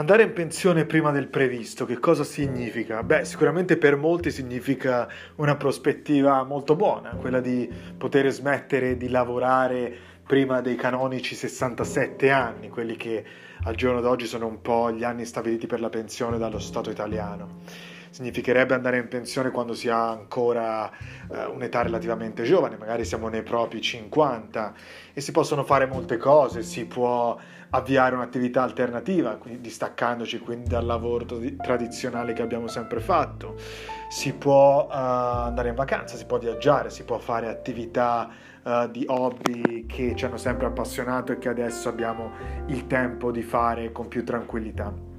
Andare in pensione prima del previsto, che cosa significa? Beh, sicuramente per molti significa una prospettiva molto buona, quella di poter smettere di lavorare prima dei canonici 67 anni, quelli che al giorno d'oggi sono un po' gli anni stabiliti per la pensione dallo Stato italiano. Significherebbe andare in pensione quando si ha ancora eh, un'età relativamente giovane, magari siamo nei propri 50 e si possono fare molte cose, si può avviare un'attività alternativa, quindi distaccandoci quindi dal lavoro tradizionale che abbiamo sempre fatto, si può uh, andare in vacanza, si può viaggiare, si può fare attività uh, di hobby che ci hanno sempre appassionato e che adesso abbiamo il tempo di fare con più tranquillità.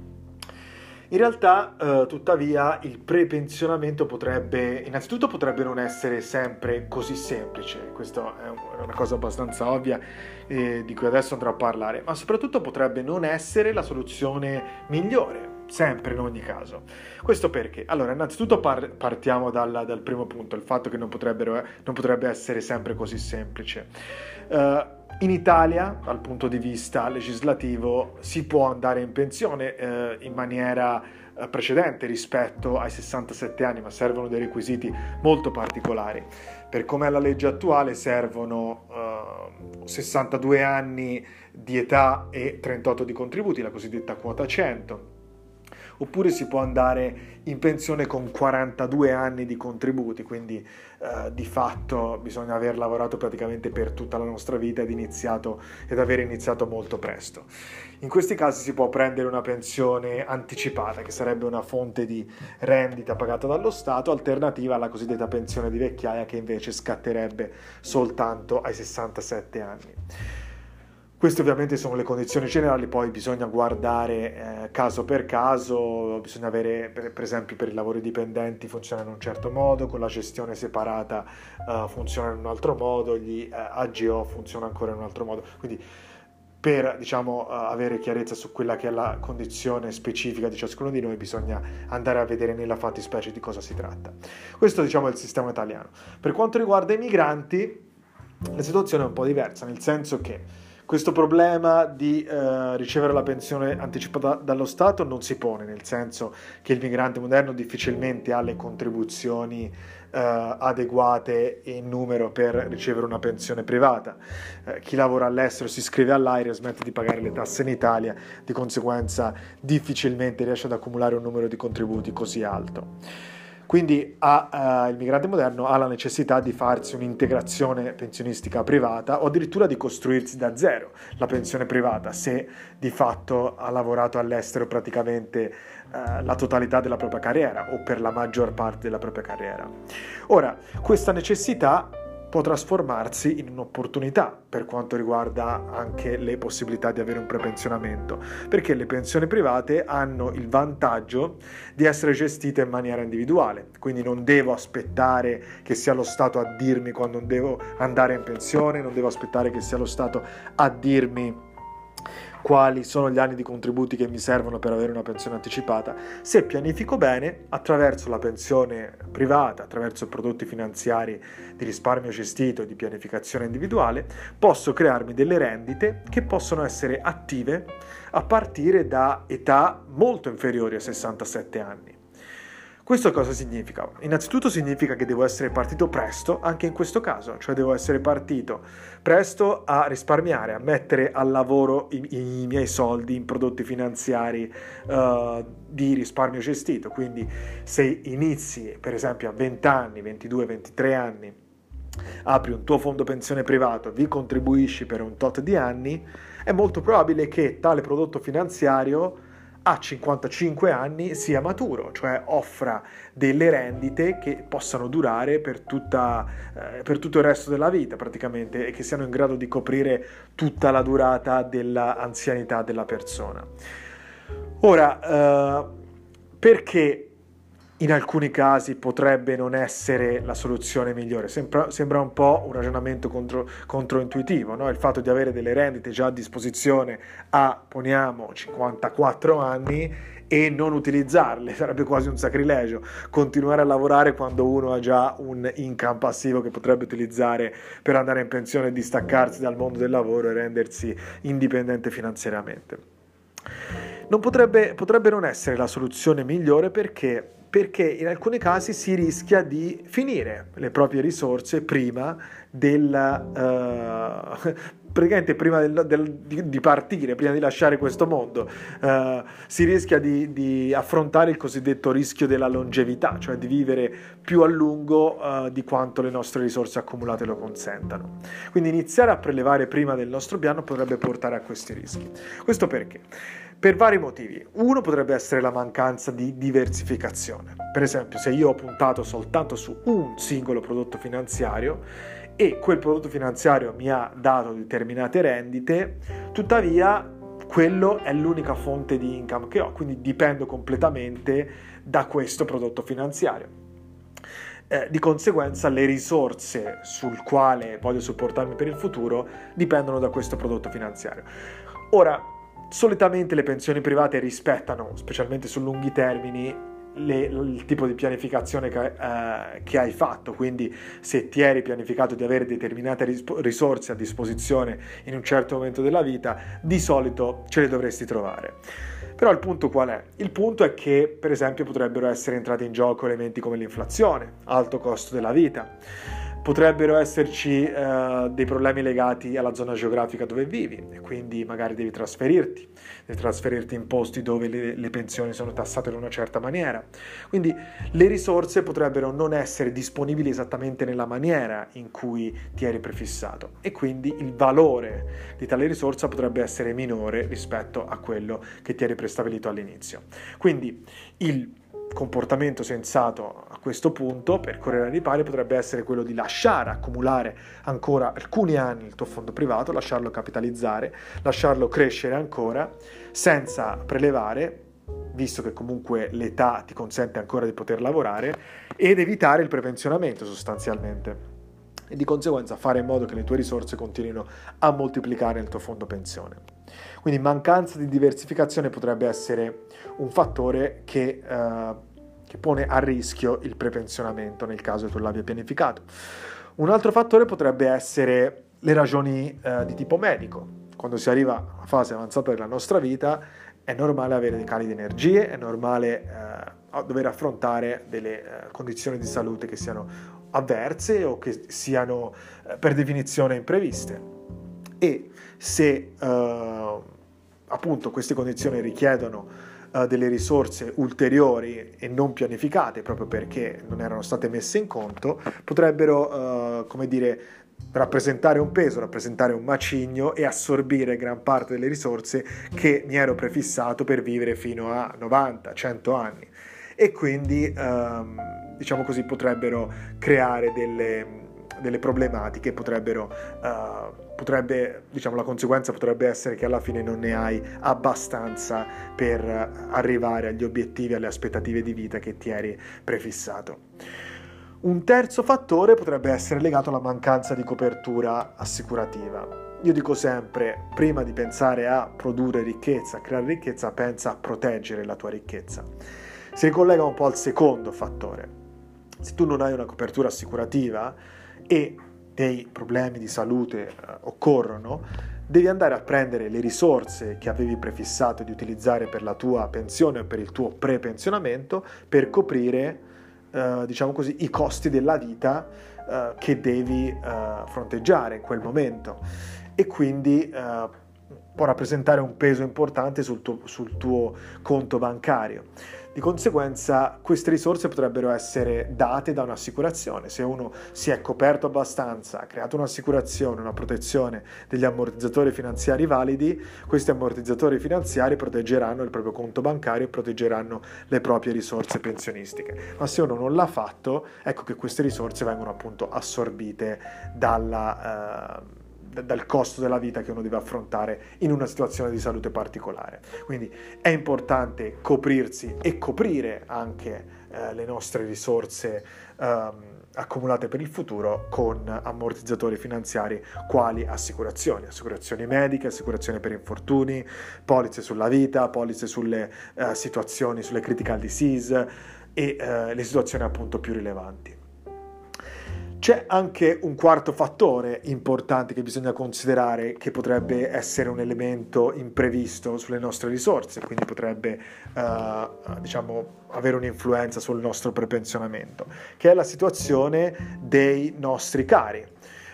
In realtà, uh, tuttavia, il prepensionamento potrebbe, innanzitutto potrebbe non essere sempre così semplice, questa è una cosa abbastanza ovvia eh, di cui adesso andrò a parlare, ma soprattutto potrebbe non essere la soluzione migliore sempre in ogni caso. Questo perché? Allora, innanzitutto par- partiamo dal, dal, primo punto, il fatto che non, non potrebbe essere sempre così semplice. Uh, in Italia, dal punto di vista legislativo, si può andare in pensione uh, in maniera uh, precedente rispetto ai 67 anni, ma servono dei requisiti molto particolari. Per come è la legge attuale servono 62 anni di età e 38 di contributi, la cosiddetta quota 100 oppure si può andare in pensione con 42 anni di contributi, quindi eh, di fatto bisogna aver lavorato praticamente per tutta la nostra vita ed, iniziato, ed aver iniziato molto presto. In questi casi si può prendere una pensione anticipata, che sarebbe una fonte di rendita pagata dallo Stato, alternativa alla cosiddetta pensione di vecchiaia che invece scatterebbe soltanto ai 67 anni. Queste ovviamente sono le condizioni generali, poi bisogna guardare eh, caso per caso, bisogna avere per, per, esempio per i lavori dipendenti funziona in un certo modo, con la gestione separata uh, funziona in un altro modo, gli uh, eh, AGO funziona ancora in un altro modo. Quindi per diciamo, uh, avere chiarezza su quella che è la condizione specifica di ciascuno di noi bisogna andare a vedere nella fattispecie di cosa si tratta. Questo diciamo è il sistema italiano. Per quanto riguarda i migranti la situazione è un po' diversa, nel senso che questo problema di eh, ricevere la pensione anticipata dallo Stato non si pone, nel senso che il migrante moderno difficilmente ha le contribuzioni eh, adeguate in numero per ricevere una pensione privata. Eh, chi lavora all'estero si iscrive all'AIRE, smette di pagare le tasse in Italia, di conseguenza difficilmente riesce ad accumulare un numero di contributi così alto. Quindi ha, uh, il migrante moderno ha la necessità di farsi un'integrazione pensionistica privata o addirittura di costruirsi da zero la pensione privata se di fatto ha lavorato all'estero praticamente uh, la totalità della propria carriera o per la maggior parte della propria carriera. Ora, questa necessità può trasformarsi in un'opportunità per quanto riguarda anche le possibilità di avere un prepensionamento, perché le pensioni private hanno il vantaggio di essere gestite in maniera individuale, quindi non devo aspettare che sia lo Stato a dirmi quando devo andare in pensione, non devo aspettare che sia lo Stato a dirmi quali sono gli anni di contributi che mi servono per avere una pensione anticipata, se pianifico bene attraverso la pensione privata, attraverso prodotti finanziari di risparmio gestito e di pianificazione individuale, posso crearmi delle rendite che possono essere attive a partire da età molto inferiori a 67 anni. Questo cosa significa? Innanzitutto significa che devo essere partito presto, anche in questo caso, cioè devo essere partito presto a risparmiare, a mettere al lavoro i, i miei soldi in prodotti finanziari uh, di risparmio gestito. Quindi se inizi per esempio a 20 anni, 22, 23 anni, apri un tuo fondo pensione privato, vi contribuisci per un tot di anni, è molto probabile che tale prodotto finanziario a 55 anni sia maturo, cioè offra delle rendite che possano durare per, tutta, eh, per tutto il resto della vita praticamente e che siano in grado di coprire tutta la durata dell'anzianità della persona. Ora, eh, perché in alcuni casi potrebbe non essere la soluzione migliore. Sembra, sembra un po' un ragionamento contro, controintuitivo, no? il fatto di avere delle rendite già a disposizione a, poniamo, 54 anni e non utilizzarle, sarebbe quasi un sacrilegio. Continuare a lavorare quando uno ha già un income passivo che potrebbe utilizzare per andare in pensione distaccarsi dal mondo del lavoro e rendersi indipendente finanziariamente. Non potrebbe, potrebbe non essere la soluzione migliore perché perché in alcuni casi si rischia di finire le proprie risorse prima della... Uh, praticamente prima del, del, di, di, partire, prima di lasciare questo mondo, uh, si rischia di, di, affrontare il cosiddetto rischio della longevità, cioè di vivere più a lungo uh, di quanto le nostre risorse accumulate lo consentano. Quindi iniziare a prelevare prima del nostro piano potrebbe portare a questi rischi. Questo perché? Per vari motivi. Uno potrebbe essere la mancanza di diversificazione. Per esempio, se io ho puntato soltanto su un singolo prodotto finanziario e quel prodotto finanziario mi ha dato determinate rendite, tuttavia quello è l'unica fonte di income che ho, quindi dipendo completamente da questo prodotto finanziario. Eh, di conseguenza le risorse sul quale voglio supportarmi per il futuro dipendono da questo prodotto finanziario. Ora, Solitamente le pensioni private rispettano, specialmente su lunghi termini, le, il tipo di pianificazione che, uh, che, hai fatto, quindi se ti eri pianificato di avere determinate risorse a disposizione in un certo momento della vita, di solito ce le dovresti trovare. Però il punto qual è? Il punto è che, per esempio, potrebbero essere entrati in gioco elementi come l'inflazione, alto costo della vita potrebbero esserci eh, dei problemi legati alla zona geografica dove vivi e quindi magari devi trasferirti, devi trasferirti in posti dove le, le, pensioni sono tassate in una certa maniera. Quindi le risorse potrebbero non essere disponibili esattamente nella maniera in cui ti eri prefissato e quindi il valore di tale risorsa potrebbe essere minore rispetto a quello che ti eri prestabilito all'inizio. Quindi il comportamento sensato a questo punto per correre ai ripari potrebbe essere quello di lasciare accumulare ancora alcuni anni il tuo fondo privato, lasciarlo capitalizzare, lasciarlo crescere ancora senza prelevare, visto che comunque l'età ti consente ancora di poter lavorare, ed evitare il prepensionamento sostanzialmente e di conseguenza fare in modo che le tue risorse continuino a moltiplicare il tuo fondo pensione. Quindi mancanza di diversificazione potrebbe essere un fattore che, uh, che pone a rischio il prepensionamento nel caso tu l'abbia pianificato. Un altro fattore potrebbe essere le ragioni uh, di tipo medico. Quando si arriva a una fase avanzata della nostra vita è normale avere dei cali di energie, è normale uh, dover affrontare delle condizioni di salute che siano avverse o che siano per definizione impreviste. E se uh, appunto queste condizioni richiedono uh, delle risorse ulteriori e non pianificate proprio perché non erano state messe in conto, potrebbero, uh, come dire, rappresentare un peso, rappresentare un macigno e assorbire gran parte delle risorse che mi ero prefissato per vivere fino a 90, 100 anni. E quindi, um, diciamo così, potrebbero creare delle delle problematiche potrebbero, uh, potrebbe, diciamo, la conseguenza potrebbe essere che alla fine non ne hai abbastanza per arrivare agli obiettivi, alle aspettative di vita che ti eri prefissato. Un terzo fattore potrebbe essere legato alla mancanza di copertura assicurativa. Io dico sempre, prima di pensare a produrre ricchezza, a creare ricchezza, pensa a proteggere la tua ricchezza. Si ricollega un po' al secondo fattore. Se tu non hai una copertura assicurativa, e dei problemi di salute eh, occorrono, devi andare a prendere le risorse che avevi prefissato di utilizzare per la tua pensione o per il tuo prepensionamento per coprire, eh, diciamo così, i costi della vita eh, che devi eh, fronteggiare in quel momento. E quindi eh, può rappresentare un peso importante sul tuo, sul tuo conto bancario. Di conseguenza queste risorse potrebbero essere date da un'assicurazione. Se uno si è coperto abbastanza, ha creato un'assicurazione, una protezione degli ammortizzatori finanziari validi, questi ammortizzatori finanziari proteggeranno il proprio conto bancario e proteggeranno le proprie risorse pensionistiche. Ma se uno non l'ha fatto, ecco che queste risorse vengono appunto assorbite dalla... Uh, dal costo della vita che uno deve affrontare in una situazione di salute particolare. Quindi è importante coprirsi e coprire anche eh, le nostre risorse ehm, accumulate per il futuro con ammortizzatori finanziari quali assicurazioni, assicurazioni mediche, assicurazioni per infortuni, polizze sulla vita, polizze sulle eh, situazioni, sulle critical disease e eh, le situazioni appunto più rilevanti. C'è anche un quarto fattore importante che bisogna considerare che potrebbe essere un elemento imprevisto sulle nostre risorse, quindi potrebbe eh, diciamo, avere un'influenza sul nostro prepensionamento, che è la situazione dei nostri cari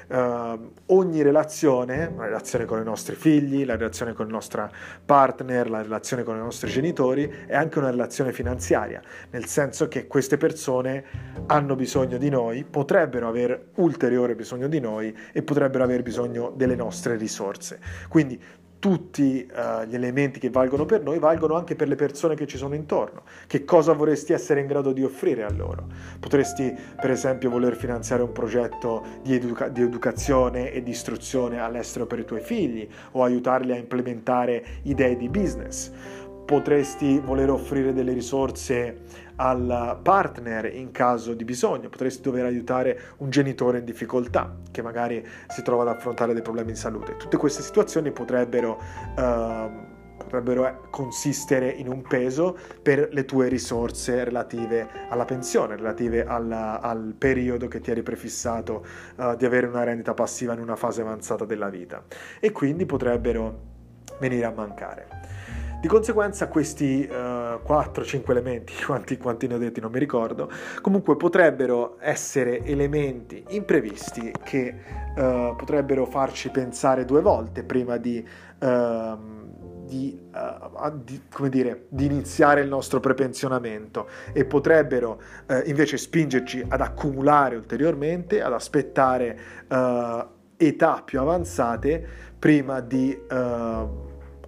uh, ogni relazione, la relazione con i nostri figli, la relazione con il nostro partner, la relazione con i nostri genitori, è anche una relazione finanziaria, nel senso che queste persone hanno bisogno di noi, potrebbero aver ulteriore bisogno di noi e potrebbero aver bisogno delle nostre risorse. Quindi tutti uh, gli elementi che valgono per noi valgono anche per le persone che ci sono intorno. Che cosa vorresti essere in grado di offrire a loro? Potresti, per esempio, voler finanziare un progetto di, educa- di educazione e di istruzione all'estero per i tuoi figli o aiutarli a implementare idee di business potresti voler offrire delle risorse al partner in caso di bisogno, potresti dover aiutare un genitore in difficoltà che magari si trova ad affrontare dei problemi di salute. Tutte queste situazioni potrebbero, uh, potrebbero consistere in un peso per le tue risorse relative alla pensione, relative alla, al periodo che ti eri prefissato uh, di avere una rendita passiva in una fase avanzata della vita e quindi potrebbero venire a mancare. Di conseguenza questi eh, 4-5 elementi, quanti, quanti, ne ho detti non mi ricordo, comunque potrebbero essere elementi imprevisti che uh, potrebbero farci pensare due volte prima di... Uh, di, uh, di, dire, di, iniziare il nostro prepensionamento. E potrebbero uh, invece spingerci ad accumulare ulteriormente, ad aspettare uh, età più avanzate prima di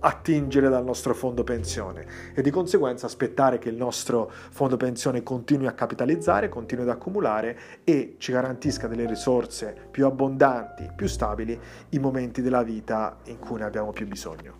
attingere dal nostro fondo pensione e di conseguenza aspettare che il nostro fondo pensione continui a capitalizzare, continui ad accumulare e ci garantisca delle risorse più abbondanti, più stabili in momenti della vita in cui ne abbiamo più bisogno.